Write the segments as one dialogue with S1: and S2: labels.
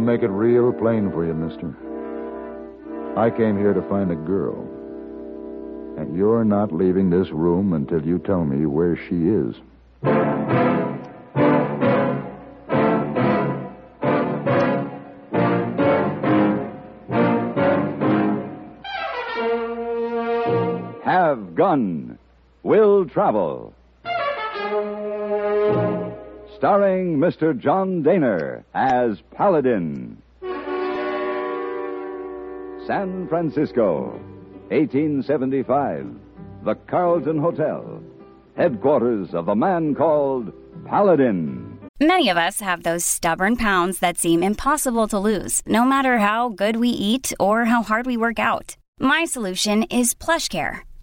S1: I'll make it real plain for you, mister. I came here to find a girl. And you're not leaving this room until you tell me where she is.
S2: Have Gun Will Travel. Starring Mr. John Dehner as Paladin. San Francisco, 1875. The Carlton Hotel. Headquarters of a man called Paladin.
S3: Many of us have those stubborn pounds that seem impossible to lose, no matter how good we eat or how hard we work out. My solution is PlushCare.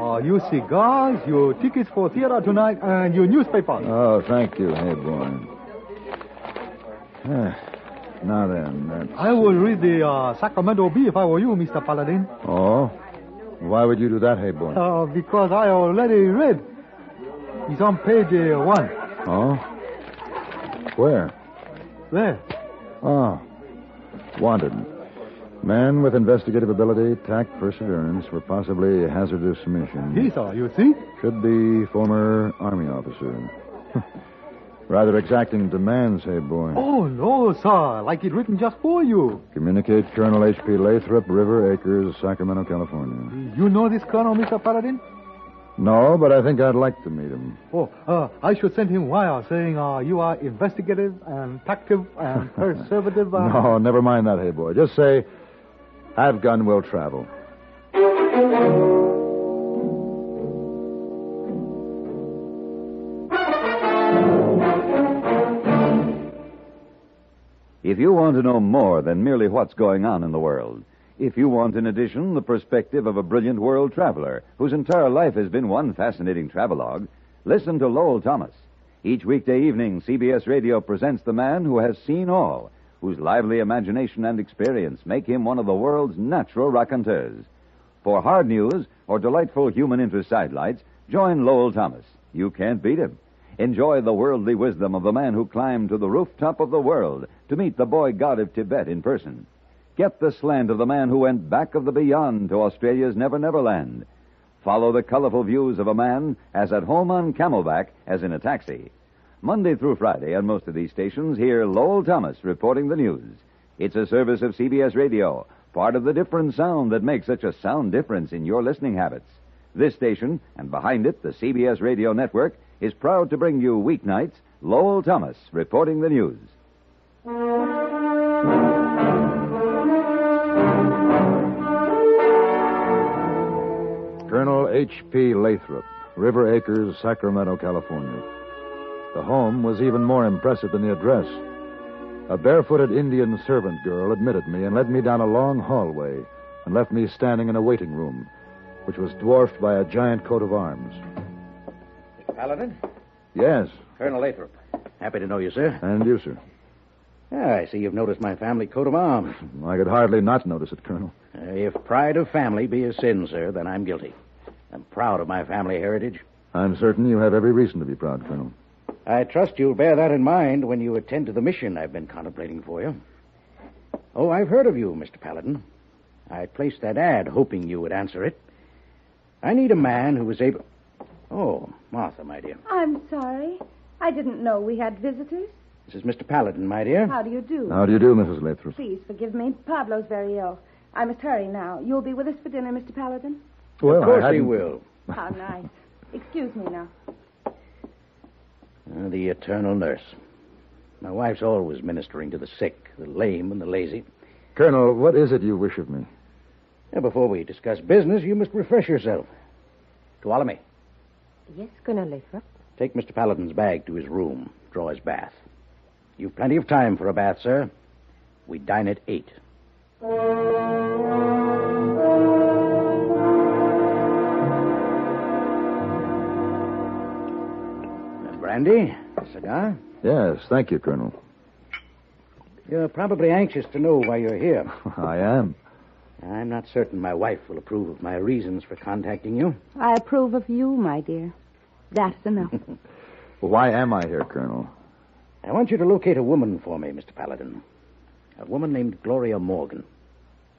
S4: Uh, your cigars, your tickets for theater tonight, and your newspaper.
S1: Oh, thank you, hey boy. Ah, now then, that's...
S4: I will read the uh, Sacramento Bee if I were you, Mr. Paladin.
S1: Oh? Why would you do that, hey boy?
S4: Uh, because I already read. It's on page uh, one.
S1: Oh? Where?
S4: There.
S1: Oh. Wanted. Man with investigative ability, tact, perseverance for possibly hazardous mission.
S4: He saw, you see?
S1: Should be former Army officer. Rather exacting demands, hey boy.
S4: Oh, no, sir. Like it written just for you.
S1: Communicate Colonel H.P. Lathrop, River Acres, Sacramento, California.
S4: You know this colonel, Mr. Paladin?
S1: No, but I think I'd like to meet him.
S4: Oh, uh, I should send him wire saying uh, you are investigative and tactive and conservative. Uh...
S1: No, never mind that, hey boy. Just say, have gun will travel.
S2: If you want to know more than merely what's going on in the world, if you want, in addition, the perspective of a brilliant world traveler whose entire life has been one fascinating travelogue, listen to Lowell Thomas. Each weekday evening, CBS Radio presents the man who has seen all, whose lively imagination and experience make him one of the world's natural raconteurs. For hard news or delightful human interest sidelights, join Lowell Thomas. You can't beat him. Enjoy the worldly wisdom of the man who climbed to the rooftop of the world to meet the boy god of Tibet in person. Get the slant of the man who went back of the beyond to Australia's Never Never Land. Follow the colorful views of a man as at home on camelback as in a taxi. Monday through Friday on most of these stations, hear Lowell Thomas reporting the news. It's a service of CBS Radio, part of the different sound that makes such a sound difference in your listening habits. This station, and behind it, the CBS Radio Network, is proud to bring you weeknights Lowell Thomas reporting the news.
S1: Colonel H.P. Lathrop, River Acres, Sacramento, California. The home was even more impressive than the address. A barefooted Indian servant girl admitted me and led me down a long hallway and left me standing in a waiting room, which was dwarfed by a giant coat of arms.
S5: Mr. Paladin?
S1: Yes,
S5: Colonel Lathrop. Happy to know you, sir.
S1: and you, sir.
S5: Ah, I see you've noticed my family coat of arms.
S1: I could hardly not notice it, Colonel.
S5: Uh, if pride of family be a sin, sir, then I'm guilty. I'm proud of my family heritage.
S1: I'm certain you have every reason to be proud, Colonel.
S5: I trust you'll bear that in mind when you attend to the mission I've been contemplating for you. Oh, I've heard of you, Mr. Paladin. I placed that ad hoping you would answer it. I need a man who is able. Oh, Martha, my dear.
S6: I'm sorry. I didn't know we had visitors.
S5: This is Mr. Paladin, my dear.
S6: How do you do?
S1: How do you do, Mrs. Lathrop?
S6: Please forgive me. Pablo's very ill. I must hurry now. You'll be with us for dinner, Mr. Paladin?
S1: Well,
S5: of course
S1: I
S5: he
S1: hadn't-
S5: will.
S6: How nice. Excuse me now.
S5: Uh, the eternal nurse. My wife's always ministering to the sick, the lame, and the lazy.
S1: Colonel, what is it you wish of me?
S5: Now, before we discuss business, you must refresh yourself. Tuolumne,
S7: Yes, Colonel Lathrop.
S5: take Mr. Paladin's bag to his room. Draw his bath. You've plenty of time for a bath, sir. We dine at eight. Brandy? Cigar?
S1: Yes, thank you, Colonel.
S5: You're probably anxious to know why you're here.
S1: I am.
S5: I'm not certain my wife will approve of my reasons for contacting you.
S6: I approve of you, my dear. That's enough.
S1: Why am I here, Colonel?
S5: I want you to locate a woman for me, Mr. Paladin. A woman named Gloria Morgan.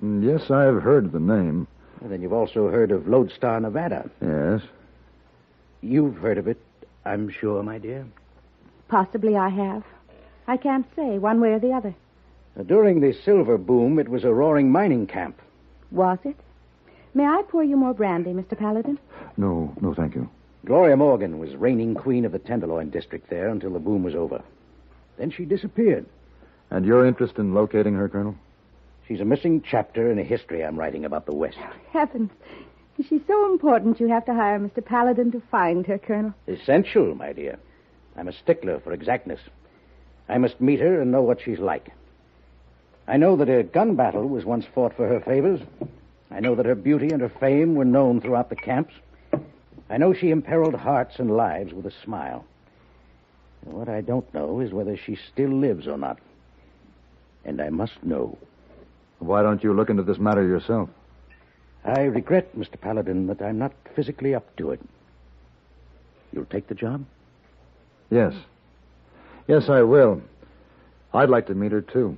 S1: Mm, Yes, I've heard the name.
S5: Well, then you've also heard of Lodestar, Nevada.
S1: Yes.
S5: You've heard of it, I'm sure, my dear.
S6: Possibly I have. I can't say one way or the other.
S5: Uh, During the silver boom, it was a roaring mining camp.
S6: Was it? May I pour you more brandy, Mr. Paladin?
S1: No, no, thank you.
S5: Gloria Morgan was reigning queen of the Tenderloin district there until the boom was over. Then she disappeared.
S1: And your interest in locating her, Colonel?
S5: She's a missing chapter in a history I'm writing about the West.
S6: Heavens. She's so important you have to hire Mr. Paladin to find her, Colonel.
S5: Essential, my dear. I'm a stickler for exactness. I must meet her and know what she's like. I know that a gun battle was once fought for her favors. I know that her beauty and her fame were known throughout the camps. I know she imperiled hearts and lives with a smile. And what I don't know is whether she still lives or not. And I must know.
S1: Why don't you look into this matter yourself?
S5: I regret, Mr. Paladin, that I'm not physically up to it. You'll take the job?
S1: Yes. Yes, I will. I'd like to meet her, too.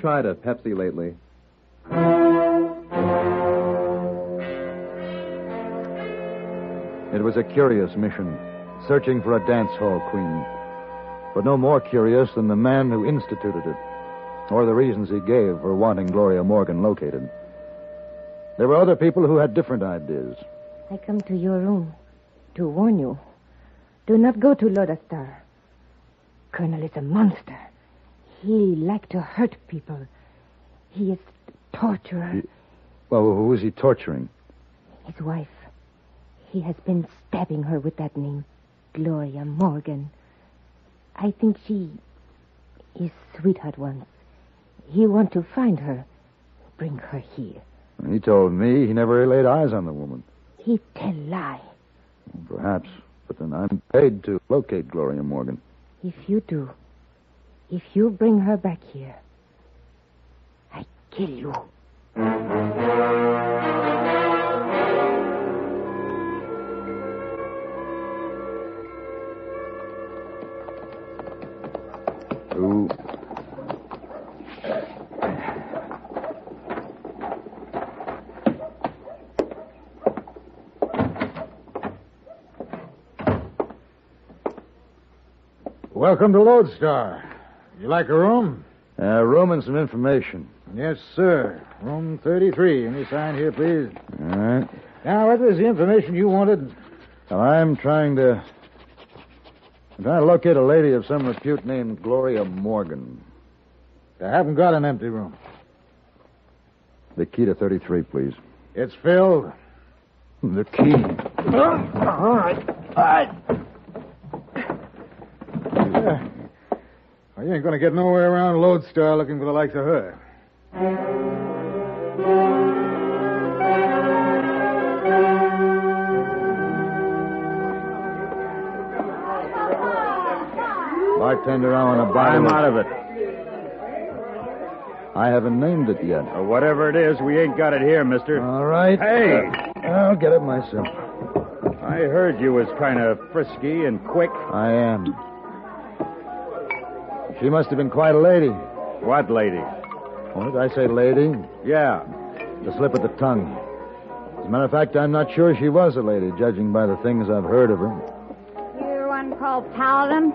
S8: Tried a Pepsi lately?
S1: It was a curious mission, searching for a dance hall queen. But no more curious than the man who instituted it, or the reasons he gave for wanting Gloria Morgan located. There were other people who had different ideas.
S7: I come to your room to warn you. Do not go to Lodestar. Colonel is a monster. He like to hurt people. He is torturer.
S1: Well, who is he torturing?
S7: His wife. He has been stabbing her with that name, Gloria Morgan. I think she his sweetheart once. He want to find her, bring her here.
S1: He told me he never laid eyes on the woman.
S7: He tell lie.
S1: Perhaps, but then I'm paid to locate Gloria Morgan.
S7: If you do, if you bring her back here, I kill you.
S9: Welcome to Lodestar. You like a room?
S1: Uh, room and some information.
S9: Yes, sir. Room 33. Any sign here, please?
S1: All right.
S9: Now, what was the information you wanted?
S1: Well, I'm trying to. I'm trying to locate a lady of some repute named Gloria Morgan.
S9: I haven't got an empty room.
S1: The key to 33, please.
S9: It's filled.
S1: The key.
S9: all right. All right. Yeah. You ain't going to get nowhere around Lodestar looking for the likes of her.
S1: Bartender, I want to buy
S10: him out of it.
S1: I haven't named it yet.
S10: Uh, whatever it is, we ain't got it here, mister.
S1: All right.
S10: Hey!
S1: Uh, I'll get it myself.
S10: I heard you was kind of frisky and quick.
S1: I am. She must have been quite a lady.
S10: What lady?
S1: What did I say, lady?
S10: Yeah.
S1: The slip of the tongue. As a matter of fact, I'm not sure she was a lady, judging by the things I've heard of her.
S11: You're one called Paladin?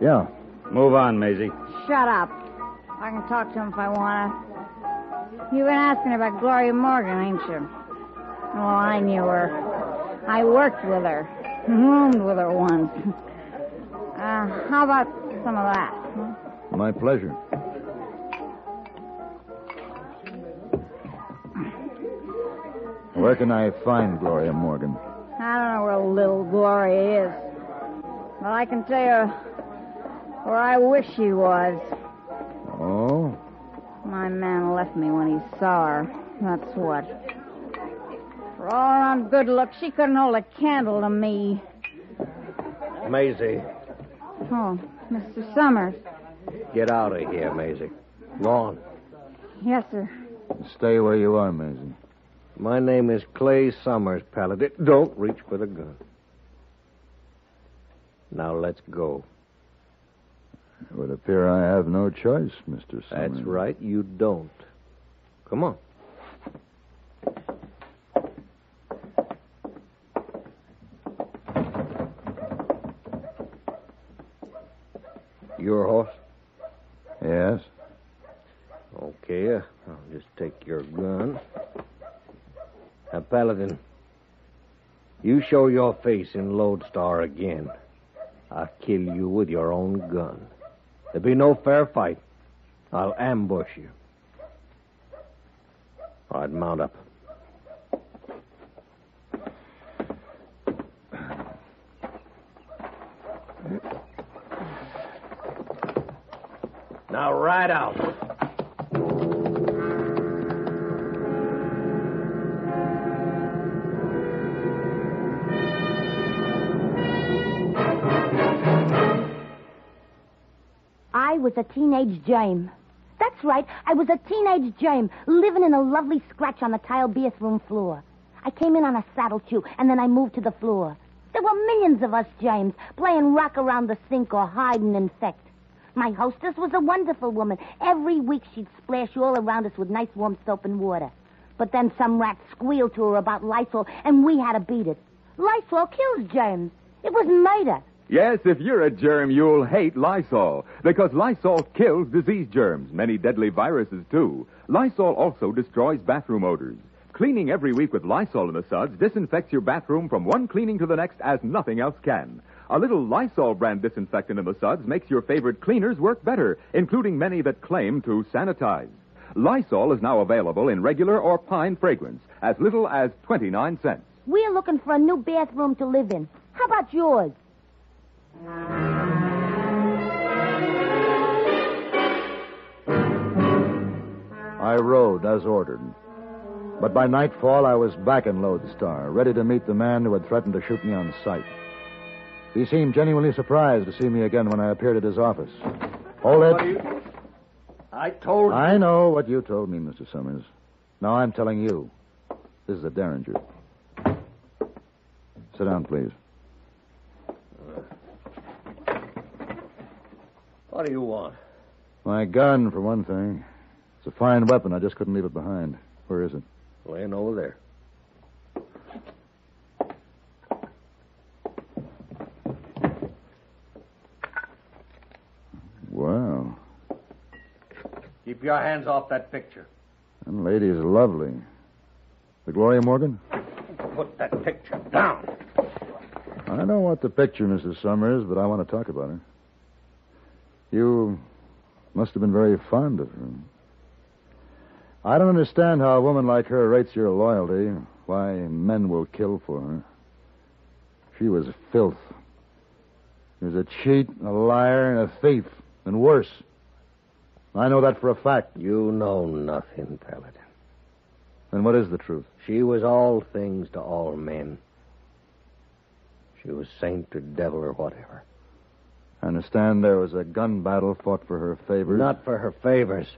S1: Yeah.
S10: Move on, Maisie.
S11: Shut up. I can talk to him if I want to. You've been asking about Gloria Morgan, ain't you? Well, I knew her. I worked with her. Roomed with her once. Uh, how about some of that? Huh?
S1: My pleasure. Where can I find Gloria Morgan?
S11: I don't know where little Gloria is. But I can tell you where I wish she was.
S1: Oh?
S11: My man left me when he saw her. That's what. For all around good look, she couldn't hold a candle to me.
S12: Maisie,
S11: Oh, Mr. Summers.
S12: Get out of here, Maisie. Go on.
S11: Yes, sir.
S1: Stay where you are, Maisie.
S12: My name is Clay Summers, Paladin. Don't reach for the gun. Now let's go.
S1: It would appear I have no choice, Mr. Summers.
S12: That's right, you don't. Come on. Your horse?
S1: Yes?
S12: Okay, uh, I'll just take your gun. Now, Paladin, you show your face in Lodestar again. I'll kill you with your own gun. There'll be no fair fight. I'll ambush you. All right, mount up. Now ride out.
S7: A teenage germ. That's right, I was a teenage germ, living in a lovely scratch on the tile bathroom floor. I came in on a saddle chew, and then I moved to the floor. There were millions of us germs playing rock around the sink or hide and infect. My hostess was a wonderful woman. Every week she'd splash you all around us with nice warm soap and water. But then some rat squealed to her about Lysol, and we had to beat it. Lysol kills germs. It was murder.
S13: Yes, if you're a germ, you'll hate Lysol. Because Lysol kills disease germs, many deadly viruses, too. Lysol also destroys bathroom odors. Cleaning every week with Lysol in the suds disinfects your bathroom from one cleaning to the next as nothing else can. A little Lysol brand disinfectant in the suds makes your favorite cleaners work better, including many that claim to sanitize. Lysol is now available in regular or pine fragrance, as little as 29 cents.
S7: We're looking for a new bathroom to live in. How about yours?
S1: I rode as ordered. But by nightfall, I was back in Lodestar, ready to meet the man who had threatened to shoot me on sight. He seemed genuinely surprised to see me again when I appeared at his office. Hold it.
S12: I told you.
S1: I know what you told me, Mr. Summers. Now I'm telling you. This is a derringer. Sit down, please.
S12: What do you want?
S1: My gun, for one thing. It's a fine weapon. I just couldn't leave it behind. Where is it?
S12: Laying over there.
S1: Wow.
S12: Keep your hands off that picture.
S1: That lady is lovely. The Gloria Morgan?
S12: Put that picture down.
S1: I don't want the picture, Mrs. Summers, but I want to talk about her. You must have been very fond of her. I don't understand how a woman like her rates your loyalty, why men will kill for her. She was filth. She was a cheat, a liar, and a thief, and worse. I know that for a fact.
S12: You know nothing, Paladin.
S1: Then what is the truth?
S12: She was all things to all men. She was saint or devil or whatever.
S1: I understand there was a gun battle fought for her favors.
S12: Not for her favors.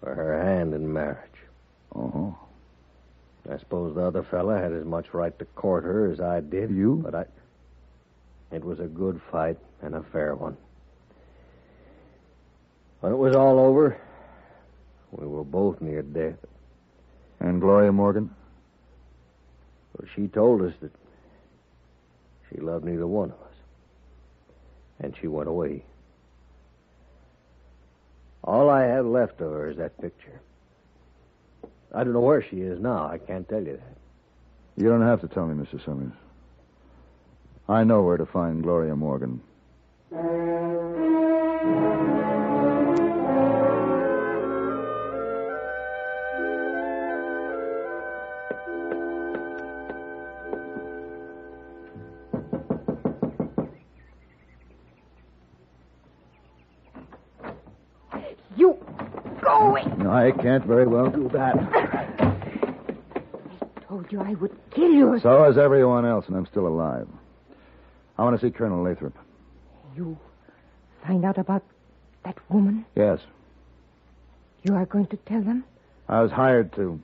S12: For her hand in marriage.
S1: Oh.
S12: I suppose the other fella had as much right to court her as I did.
S1: You?
S12: But I. It was a good fight and a fair one. When it was all over, we were both near death.
S1: And Gloria Morgan?
S12: Well, she told us that she loved neither one of us. And she went away. All I have left of her is that picture. I don't know where she is now. I can't tell you that.
S1: You don't have to tell me, Mr. Summers. I know where to find Gloria Morgan.
S7: Go away.
S1: No, I can't very well do that.
S7: I told you I would kill you.
S1: So has everyone else, and I'm still alive. I want to see Colonel Lathrop.
S7: You find out about that woman?
S1: Yes,
S7: You are going to tell them?
S1: I was hired to.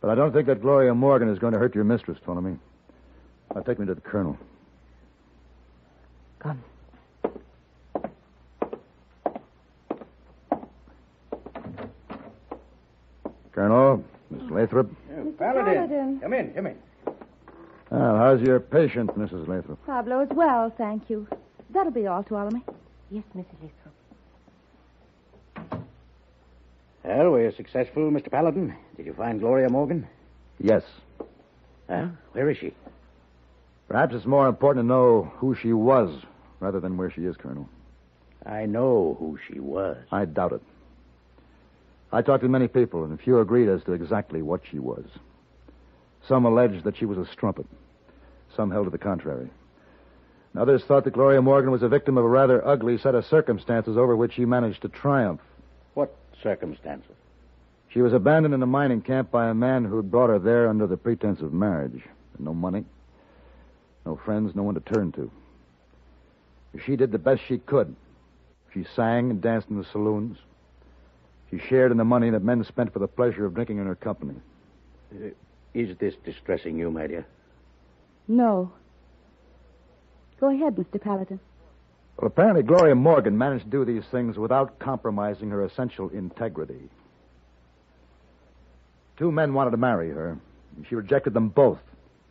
S1: But I don't think that Gloria Morgan is going to hurt your mistress, Ptolemy. Now take me to the colonel.
S7: Come.
S1: Colonel, Miss Lathrop.
S5: Paladin.
S6: Paladin.
S5: Come in, come in.
S1: Well, how's your patient, Mrs. Lathrop?
S6: Pablo is well, thank you. That'll be all, Tuolumne.
S7: Yes, Mrs. Lathrop.
S5: Well, were you successful, Mr. Paladin? Did you find Gloria Morgan?
S1: Yes.
S5: Huh? Where is she?
S1: Perhaps it's more important to know who she was rather than where she is, Colonel.
S5: I know who she was.
S1: I doubt it. I talked to many people, and few agreed as to exactly what she was. Some alleged that she was a strumpet. Some held to the contrary. And others thought that Gloria Morgan was a victim of a rather ugly set of circumstances over which she managed to triumph.
S5: What circumstances?
S1: She was abandoned in a mining camp by a man who had brought her there under the pretense of marriage. No money, no friends, no one to turn to. She did the best she could. She sang and danced in the saloons. She shared in the money that men spent for the pleasure of drinking in her company.
S5: Uh, is this distressing you, my dear?
S6: No. Go ahead, Mr. Paladin.
S1: Well, apparently Gloria Morgan managed to do these things without compromising her essential integrity. Two men wanted to marry her. and She rejected them both.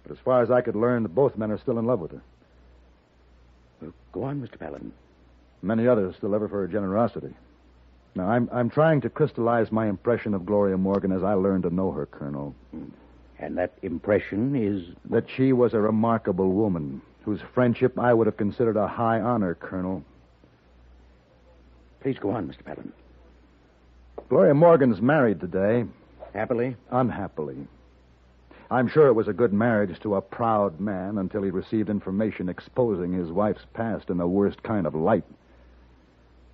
S1: But as far as I could learn, both men are still in love with her.
S5: Well, go on, Mr. Paladin.
S1: Many others still love her for her generosity. Now, I'm, I'm trying to crystallize my impression of Gloria Morgan as I learned to know her, Colonel.
S5: And that impression is.
S1: That she was a remarkable woman, whose friendship I would have considered a high honor, Colonel.
S5: Please go on, Mr. Paladin.
S1: Gloria Morgan's married today.
S5: Happily?
S1: Unhappily. I'm sure it was a good marriage to a proud man until he received information exposing his wife's past in the worst kind of light.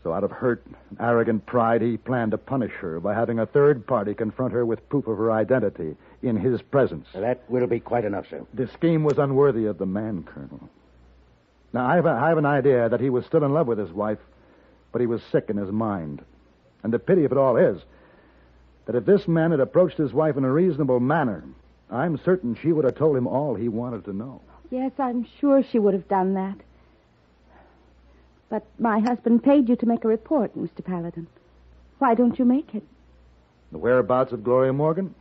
S1: So, out of hurt, and arrogant pride, he planned to punish her by having a third party confront her with proof of her identity in his presence.
S5: That will be quite enough, sir.
S1: The scheme was unworthy of the man, Colonel. Now, I have, a, I have an idea that he was still in love with his wife, but he was sick in his mind. And the pity of it all is that if this man had approached his wife in a reasonable manner, I'm certain she would have told him all he wanted to know.
S6: Yes, I'm sure she would have done that. But my husband paid you to make a report, Mr. Paladin. Why don't you make it?
S1: The whereabouts of Gloria Morgan?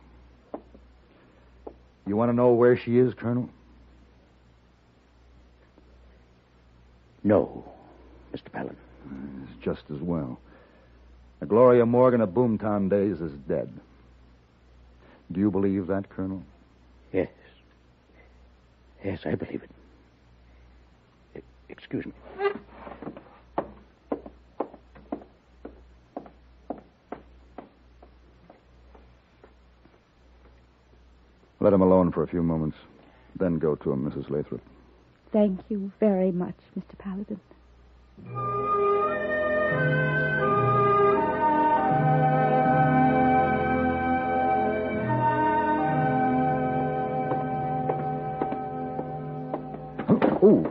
S1: You want to know where she is, Colonel?
S5: No, Mr. Paladin.
S1: It's just as well. The Gloria Morgan of Boomtown days is dead. Do you believe that, Colonel?
S5: Yes. Yes, I believe it. Excuse me.
S1: Let him alone for a few moments. Then go to him, Mrs. Lathrop.
S6: Thank you very much, Mr. Paladin.
S1: Oh.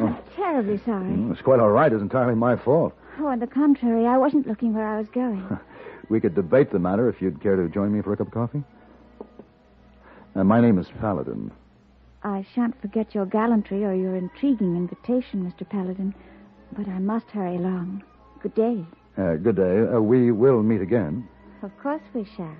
S1: oh.
S6: Ted, terribly sorry.
S1: Mm, it's quite all right. It's entirely my fault.
S6: Oh, on the contrary, I wasn't looking where I was going.
S1: We could debate the matter if you'd care to join me for a cup of coffee. Uh, my name is Paladin.
S6: I shan't forget your gallantry or your intriguing invitation, Mr. Paladin, but I must hurry along. Good day.
S1: Uh, good day. Uh, we will meet again.
S6: Of course we shall.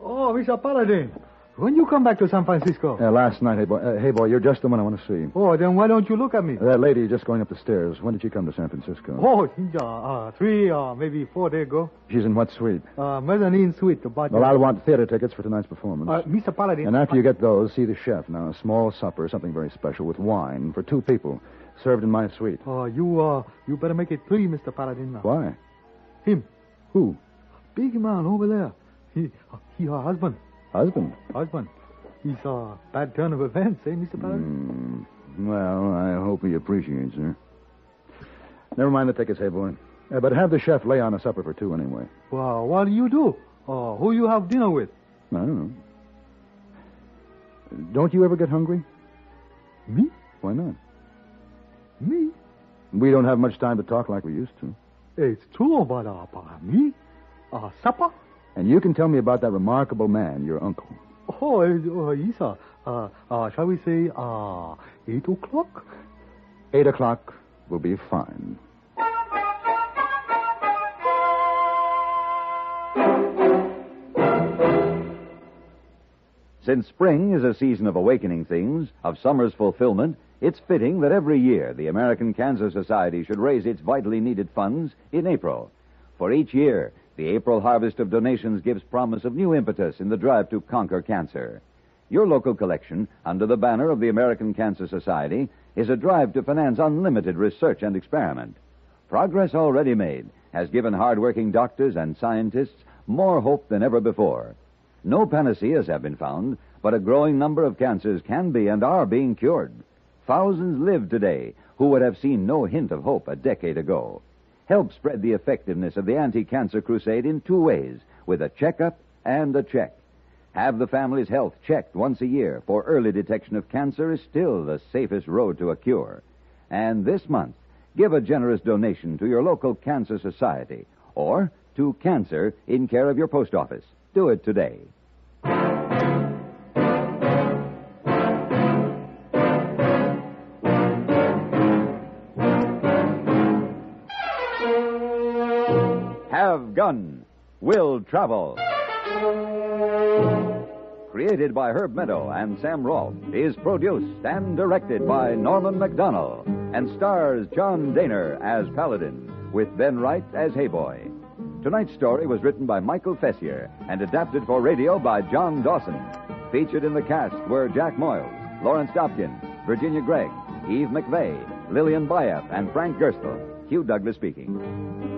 S4: Oh, Mr. Paladin. When you come back to San Francisco?
S1: Uh, last night, hey boy. Uh, hey boy, you're just the one I want to see.
S4: Oh, then why don't you look at me?
S1: That lady just going up the stairs. When did she come to San Francisco?
S4: Oh, 진짜, uh, three, uh, maybe four days ago.
S1: She's in what suite?
S4: Uh, mezzanine suite. About
S1: Well, I'll want theater tickets for tonight's performance.
S4: Uh, Mr. Paladin.
S1: And after you get those, see the chef. Now, a small supper, something very special with wine for two people, served in my suite.
S4: Uh, you, uh, you better make it three, Mr. Paladin. Now.
S1: Why?
S4: Him.
S1: Who?
S4: Big man over there. He, uh, he her husband.
S1: Husband?
S4: Husband. He saw a bad turn of events, eh, Mr. Paladin?
S1: Hmm. Well, I hope he appreciates her. Never mind the tickets, hey boy. Uh, but have the chef lay on a supper for two anyway.
S4: Well, what do you do? Uh, who you have dinner with?
S1: I don't know. Don't you ever get hungry?
S4: Me?
S1: Why not?
S4: Me?
S1: We don't have much time to talk like we used to.
S4: It's true, but uh, me? Uh, supper?
S1: And you can tell me about that remarkable man, your uncle.
S4: Oh, uh, yes, uh, uh, uh, shall we say, uh, eight o'clock?
S1: Eight o'clock will be fine.
S2: Since spring is a season of awakening things, of summer's fulfillment, it's fitting that every year the American Cancer Society should raise its vitally needed funds in April. For each year, the April harvest of donations gives promise of new impetus in the drive to conquer cancer. Your local collection, under the banner of the American Cancer Society, is a drive to finance unlimited research and experiment. Progress already made has given hardworking doctors and scientists more hope than ever before. No panaceas have been found, but a growing number of cancers can be and are being cured. Thousands live today who would have seen no hint of hope a decade ago. Help spread the effectiveness of the anti cancer crusade in two ways with a checkup and a check. Have the family's health checked once a year, for early detection of cancer is still the safest road to a cure. And this month, give a generous donation to your local cancer society or to Cancer in care of your post office. Do it today. Gun Will Travel. Created by Herb Meadow and Sam Rolfe, is produced and directed by Norman McDonnell and stars John Dehner as Paladin with Ben Wright as Hey Boy. Tonight's story was written by Michael Fessier and adapted for radio by John Dawson. Featured in the cast were Jack Moyles, Lawrence Dobkin, Virginia Gregg, Eve McVeigh, Lillian Buyeff, and Frank Gerstle. Hugh Douglas speaking.